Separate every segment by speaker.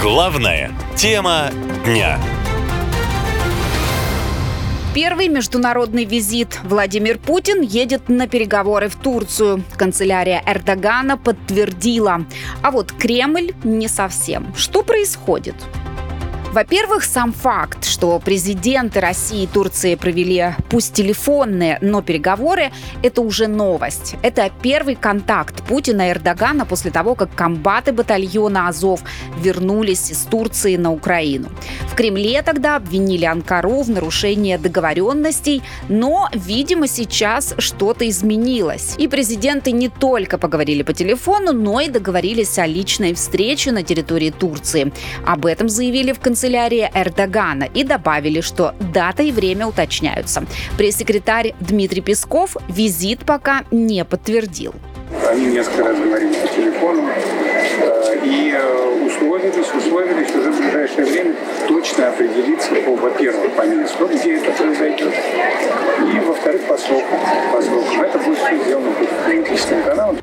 Speaker 1: Главная тема дня.
Speaker 2: Первый международный визит. Владимир Путин едет на переговоры в Турцию. Канцелярия Эрдогана подтвердила. А вот Кремль не совсем. Что происходит? Во-первых, сам факт, что президенты России и Турции провели пусть телефонные, но переговоры, это уже новость. Это первый контакт Путина и Эрдогана после того, как комбаты батальона Азов вернулись из Турции на Украину. В Кремле тогда обвинили Анкару в нарушении договоренностей, но, видимо, сейчас что-то изменилось. И президенты не только поговорили по телефону, но и договорились о личной встрече на территории Турции. Об этом заявили в канцелярии Эрдогана и добавили, что дата и время уточняются. Пресс-секретарь Дмитрий Песков визит пока не подтвердил.
Speaker 3: Они несколько раз говорили по телефону э, и э, условились, условились уже в ближайшее время точно определиться по, во-первых, по месту, где это произойдет, и, во-вторых, по срокам. По срокам. Это будет все сделано по дипломатическим каналам.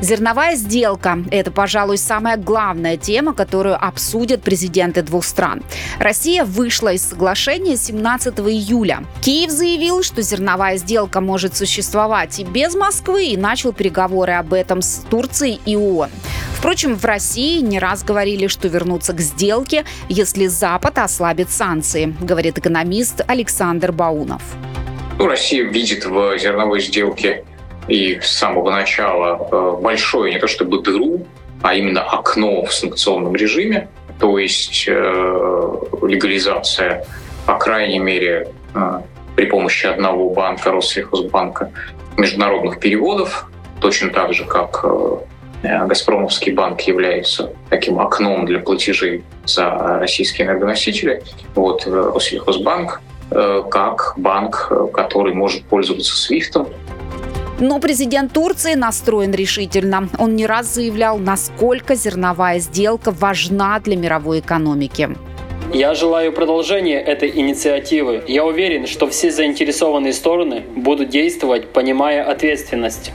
Speaker 2: Зерновая сделка – это, пожалуй, самая главная тема, которую обсудят президенты двух стран. Россия вышла из соглашения 17 июля. Киев заявил, что зерновая сделка может существовать и без Москвы, и начал переговоры об этом с Турцией и ООН. Впрочем, в России не раз говорили, что вернутся к сделке, если Запад ослабит санкции, говорит экономист Александр Баунов.
Speaker 4: Ну, Россия видит в зерновой сделке и с самого начала э, большое не то чтобы дыру, а именно окно в санкционном режиме, то есть э, легализация, по крайней мере, э, при помощи одного банка, Россельхозбанка, международных переводов, точно так же, как Газпромовский банк является таким окном для платежей за российские энергоносители. Вот Россельхозбанк как банк, который может пользоваться свифтом,
Speaker 2: но президент Турции настроен решительно. Он не раз заявлял, насколько зерновая сделка важна для мировой экономики.
Speaker 5: Я желаю продолжения этой инициативы. Я уверен, что все заинтересованные стороны будут действовать, понимая ответственность.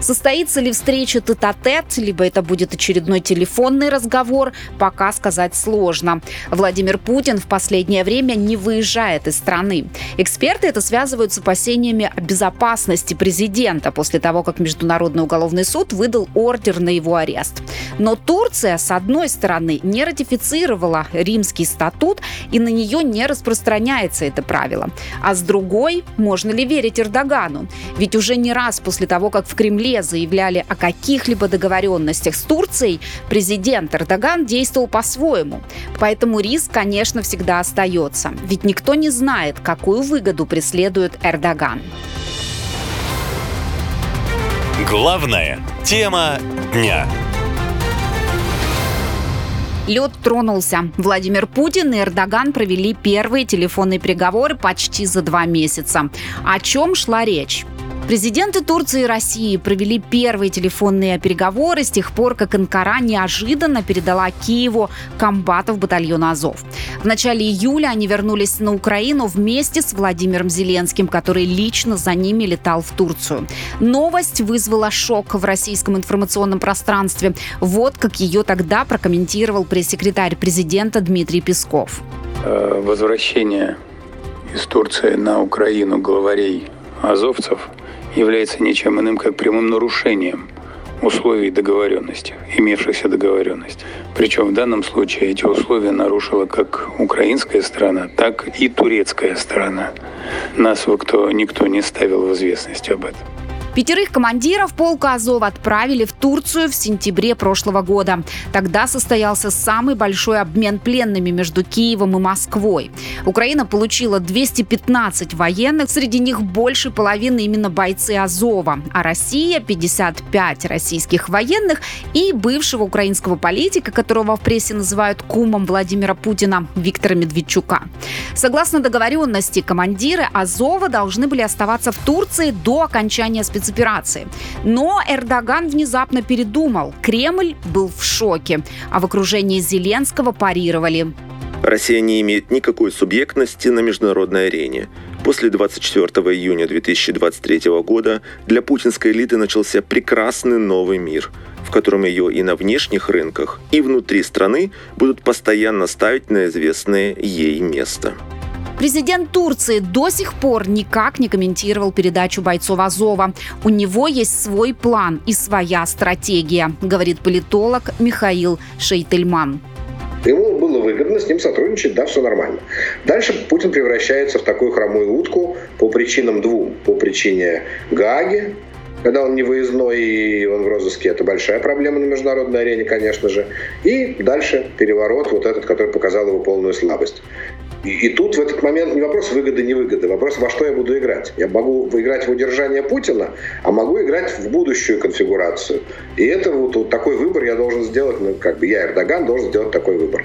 Speaker 2: Состоится ли встреча тет-а-тет, либо это будет очередной телефонный разговор, пока сказать сложно. Владимир Путин в последнее время не выезжает из страны. Эксперты это связывают с опасениями о безопасности президента после того, как Международный уголовный суд выдал ордер на его арест. Но Турция, с одной стороны, не ратифицировала римский статут, и на нее не распространяется это правило. А с другой, можно ли верить Эрдогану? Ведь уже не раз после того, как в Кремле Кремле заявляли о каких-либо договоренностях с Турцией, президент Эрдоган действовал по-своему. Поэтому риск, конечно, всегда остается. Ведь никто не знает, какую выгоду преследует Эрдоган.
Speaker 1: Главная тема дня.
Speaker 2: Лед тронулся. Владимир Путин и Эрдоган провели первые телефонные переговоры почти за два месяца. О чем шла речь? Президенты Турции и России провели первые телефонные переговоры с тех пор, как Анкара неожиданно передала Киеву комбатов батальона Азов. В начале июля они вернулись на Украину вместе с Владимиром Зеленским, который лично за ними летал в Турцию. Новость вызвала шок в российском информационном пространстве. Вот как ее тогда прокомментировал пресс-секретарь президента Дмитрий Песков.
Speaker 3: Э, возвращение из Турции на Украину главарей азовцев – является ничем иным, как прямым нарушением условий договоренности, имевшихся договоренностей. Причем в данном случае эти условия нарушила как украинская сторона, так и турецкая сторона. Нас кто, никто не ставил в известность об этом.
Speaker 2: Пятерых командиров полка Азов отправили в Турцию в сентябре прошлого года. Тогда состоялся самый большой обмен пленными между Киевом и Москвой. Украина получила 215 военных, среди них больше половины именно бойцы Азова, а Россия 55 российских военных и бывшего украинского политика, которого в прессе называют кумом Владимира Путина, Виктора Медведчука. Согласно договоренности, командиры Азова должны были оставаться в Турции до окончания спецоперации спецоперации. Но Эрдоган внезапно передумал. Кремль был в шоке, а в окружении Зеленского парировали.
Speaker 6: Россия не имеет никакой субъектности на международной арене. После 24 июня 2023 года для путинской элиты начался прекрасный новый мир – в котором ее и на внешних рынках, и внутри страны будут постоянно ставить на известное ей место.
Speaker 2: Президент Турции до сих пор никак не комментировал передачу бойцов Азова. У него есть свой план и своя стратегия, говорит политолог Михаил Шейтельман.
Speaker 7: Ему было выгодно с ним сотрудничать, да, все нормально. Дальше Путин превращается в такую хромую утку по причинам двум. По причине Гаги, когда он не выездной и он в розыске, это большая проблема на международной арене, конечно же. И дальше переворот вот этот, который показал его полную слабость. И, и тут в этот момент не вопрос выгоды-невыгоды, вопрос, во что я буду играть. Я могу выиграть в удержание Путина, а могу играть в будущую конфигурацию. И это вот, вот такой выбор я должен сделать, ну, как бы я, Эрдоган, должен сделать такой выбор.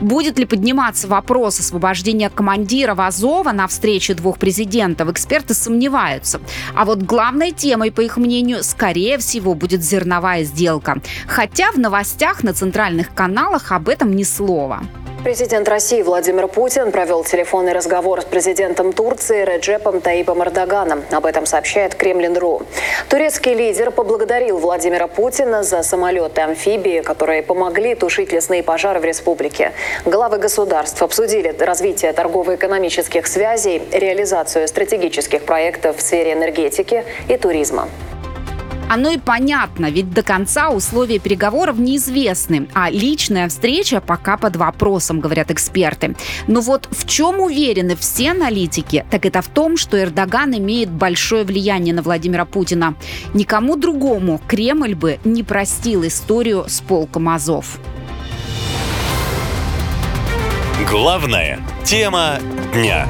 Speaker 2: Будет ли подниматься вопрос освобождения командира Азова на встрече двух президентов, эксперты сомневаются. А вот главной темой, по их мнению, скорее всего, будет зерновая сделка. Хотя в новостях на центральных каналах об этом ни слова.
Speaker 8: Президент России Владимир Путин провел телефонный разговор с президентом Турции Реджепом Таипом Эрдоганом. Об этом сообщает Кремлин.ру. Турецкий лидер поблагодарил Владимира Путина за самолеты-амфибии, которые помогли тушить лесные пожары в республике. Главы государств обсудили развитие торгово-экономических связей, реализацию стратегических проектов в сфере энергетики и туризма.
Speaker 2: Оно и понятно, ведь до конца условия переговоров неизвестны, а личная встреча пока под вопросом, говорят эксперты. Но вот в чем уверены все аналитики, так это в том, что Эрдоган имеет большое влияние на Владимира Путина. Никому другому Кремль бы не простил историю с полком Азов.
Speaker 1: Главная тема дня.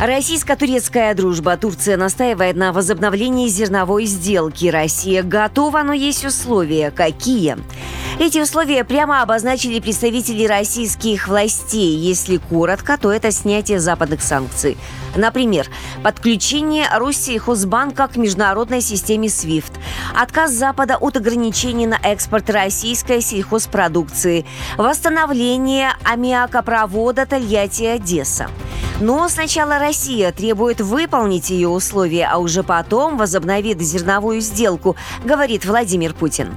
Speaker 9: Российско-турецкая дружба. Турция настаивает на возобновлении зерновой сделки. Россия готова, но есть условия. Какие? Эти условия прямо обозначили представители российских властей. Если коротко, то это снятие западных санкций. Например, подключение Руси Хозбанка к международной системе SWIFT, отказ Запада от ограничений на экспорт российской сельхозпродукции, восстановление аммиакопровода Тольятти-Одесса. Но сначала Россия требует выполнить ее условия, а уже потом возобновит зерновую сделку, говорит Владимир Путин.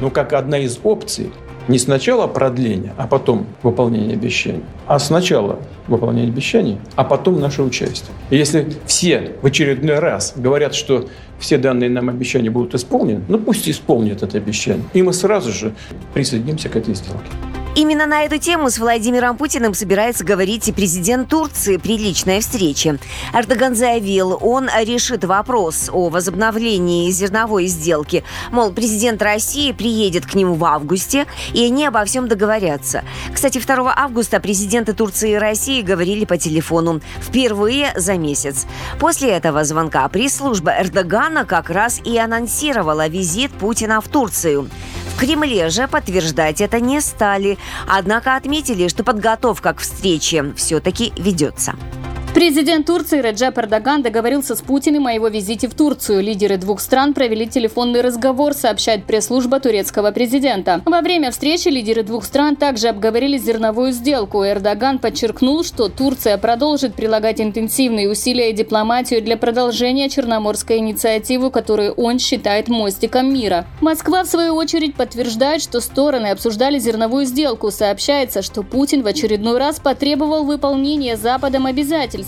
Speaker 10: Ну, как одна из опций, не сначала продление, а потом выполнение обещаний, а сначала выполнение обещаний, а потом наше участие. И если все в очередной раз говорят, что все данные нам обещания будут исполнены, ну пусть исполнят это обещание. И мы сразу же присоединимся к этой сделке.
Speaker 9: Именно на эту тему с Владимиром Путиным собирается говорить и президент Турции при личной встрече. Эрдоган заявил, он решит вопрос о возобновлении зерновой сделки. Мол, президент России приедет к нему в августе, и они обо всем договорятся. Кстати, 2 августа президенты Турции и России говорили по телефону. Впервые за месяц. После этого звонка пресс-служба Эрдогана как раз и анонсировала визит Путина в Турцию. В Кремле же подтверждать это не стали, однако отметили, что подготовка к встрече все-таки ведется.
Speaker 11: Президент Турции Реджеп Эрдоган договорился с Путиным о его визите в Турцию. Лидеры двух стран провели телефонный разговор, сообщает пресс-служба турецкого президента. Во время встречи лидеры двух стран также обговорили зерновую сделку. Эрдоган подчеркнул, что Турция продолжит прилагать интенсивные усилия и дипломатию для продолжения Черноморской инициативы, которую он считает мостиком мира. Москва, в свою очередь, подтверждает, что стороны обсуждали зерновую сделку. Сообщается, что Путин в очередной раз потребовал выполнения Западом обязательств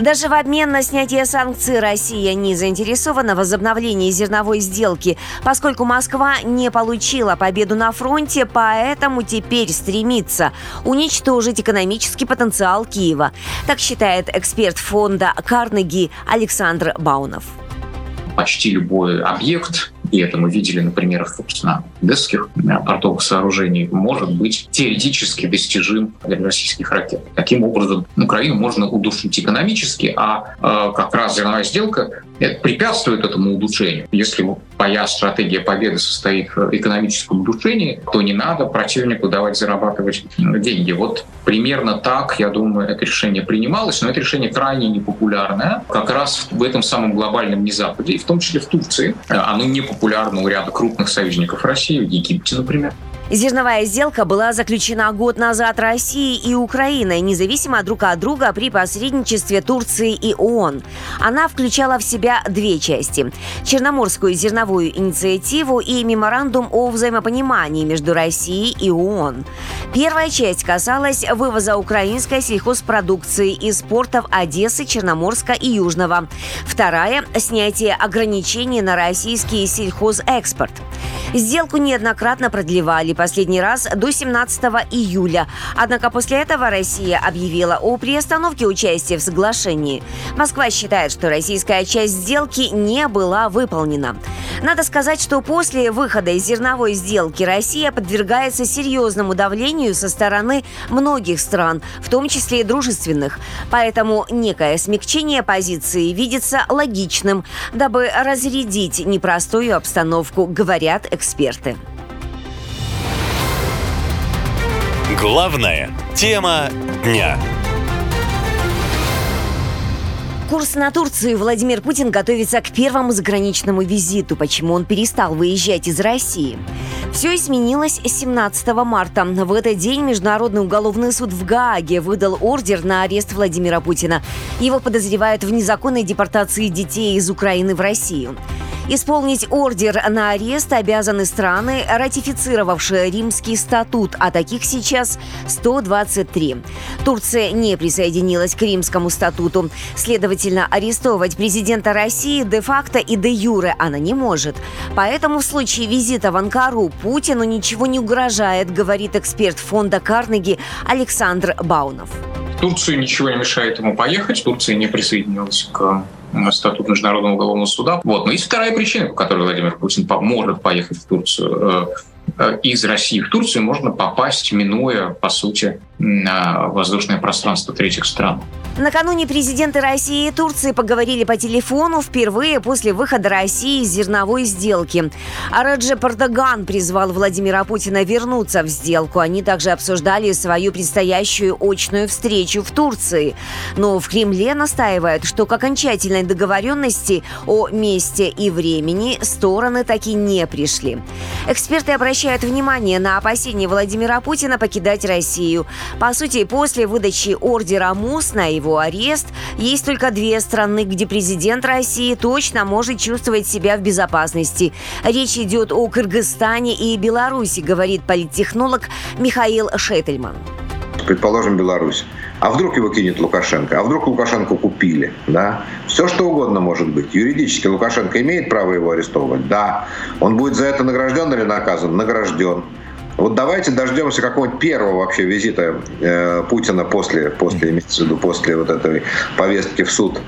Speaker 9: даже в обмен на снятие санкций Россия не заинтересована в возобновлении зерновой сделки, поскольку Москва не получила победу на фронте, поэтому теперь стремится уничтожить экономический потенциал Киева. Так считает эксперт фонда Карнеги Александр Баунов.
Speaker 4: Почти любой объект и это мы видели на примерах, собственно, одесских портовых сооружений, может быть теоретически достижим для российских ракет. Таким образом, Украину можно удушить экономически, а э, как раз зерновая сделка это препятствует этому улучшению. Если моя стратегия победы состоит в экономическом удушении, то не надо противнику давать зарабатывать деньги. Вот примерно так, я думаю, это решение принималось, но это решение крайне непопулярное, как раз в этом самом глобальном незападе, и в том числе в Турции. Оно не у ряда крупных союзников России, в Египте, например.
Speaker 9: Зерновая сделка была заключена год назад Россией и Украиной, независимо друг от друга при посредничестве Турции и ООН. Она включала в себя две части – Черноморскую зерновую инициативу и меморандум о взаимопонимании между Россией и ООН. Первая часть касалась вывоза украинской сельхозпродукции из портов Одессы, Черноморска и Южного. Вторая – снятие ограничений на российский сельхозэкспорт. Сделку неоднократно продлевали, последний раз до 17 июля. Однако после этого Россия объявила о приостановке участия в соглашении. Москва считает, что российская часть сделки не была выполнена. Надо сказать, что после выхода из зерновой сделки Россия подвергается серьезному давлению со стороны многих стран, в том числе и дружественных. Поэтому некое смягчение позиции видится логичным, дабы разрядить непростую обстановку, говорят эксперты.
Speaker 1: Главная тема дня.
Speaker 9: Курс на Турцию Владимир Путин готовится к первому заграничному визиту. Почему он перестал выезжать из России? Все изменилось 17 марта. В этот день Международный уголовный суд в Гааге выдал ордер на арест Владимира Путина. Его подозревают в незаконной депортации детей из Украины в Россию. Исполнить ордер на арест обязаны страны, ратифицировавшие Римский статут, а таких сейчас 123. Турция не присоединилась к Римскому статуту. Следовательно, арестовывать президента России де-факто и де-юре она не может. Поэтому в случае визита в Анкару Путину ничего не угрожает, говорит эксперт фонда Карнеги Александр Баунов.
Speaker 4: Турции ничего не мешает ему поехать. Турция не присоединилась к статут Международного уголовного суда. Вот. Но есть вторая причина, по которой Владимир Путин может поехать в Турцию. Э, из России в Турцию можно попасть, минуя, по сути, воздушное пространство третьих стран.
Speaker 9: Накануне президенты России и Турции поговорили по телефону впервые после выхода России из зерновой сделки. А Раджеп Эрдоган призвал Владимира Путина вернуться в сделку. Они также обсуждали свою предстоящую очную встречу в Турции. Но в Кремле настаивают, что к окончательной договоренности о месте и времени стороны таки не пришли. Эксперты обращают внимание на опасения Владимира Путина покидать Россию. По сути, после выдачи ордера МУС на его арест, есть только две страны, где президент России точно может чувствовать себя в безопасности. Речь идет о Кыргызстане и Беларуси, говорит политтехнолог Михаил Шетельман.
Speaker 7: Предположим, Беларусь. А вдруг его кинет Лукашенко? А вдруг Лукашенко купили? Да? Все что угодно может быть. Юридически Лукашенко имеет право его арестовывать? Да. Он будет за это награжден или наказан? Награжден. Вот давайте дождемся какого-нибудь первого вообще визита э, Путина после, после, имеется в виду, после вот этой повестки в суд.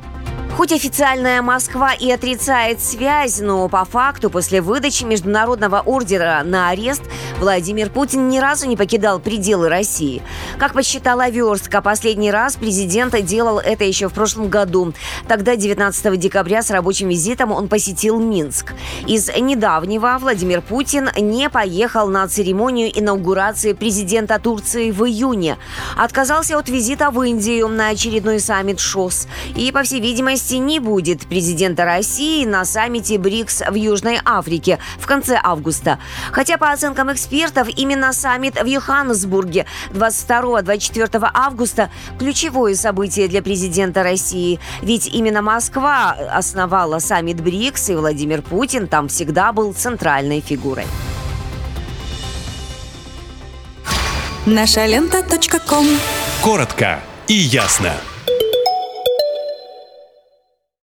Speaker 9: Хоть официальная Москва и отрицает связь, но по факту после выдачи международного ордера на арест Владимир Путин ни разу не покидал пределы России. Как посчитала Верстка, последний раз президент делал это еще в прошлом году. Тогда, 19 декабря, с рабочим визитом он посетил Минск. Из недавнего Владимир Путин не поехал на церемонию инаугурации президента Турции в июне. Отказался от визита в Индию на очередной саммит ШОС. И, по всей видимости, Видимости не будет президента России на саммите БРИКС в Южной Африке в конце августа. Хотя, по оценкам экспертов, именно саммит в Йоханнесбурге 22-24 августа – ключевое событие для президента России. Ведь именно Москва основала саммит БРИКС, и Владимир Путин там всегда был центральной фигурой.
Speaker 12: Наша лента.
Speaker 1: Коротко и ясно.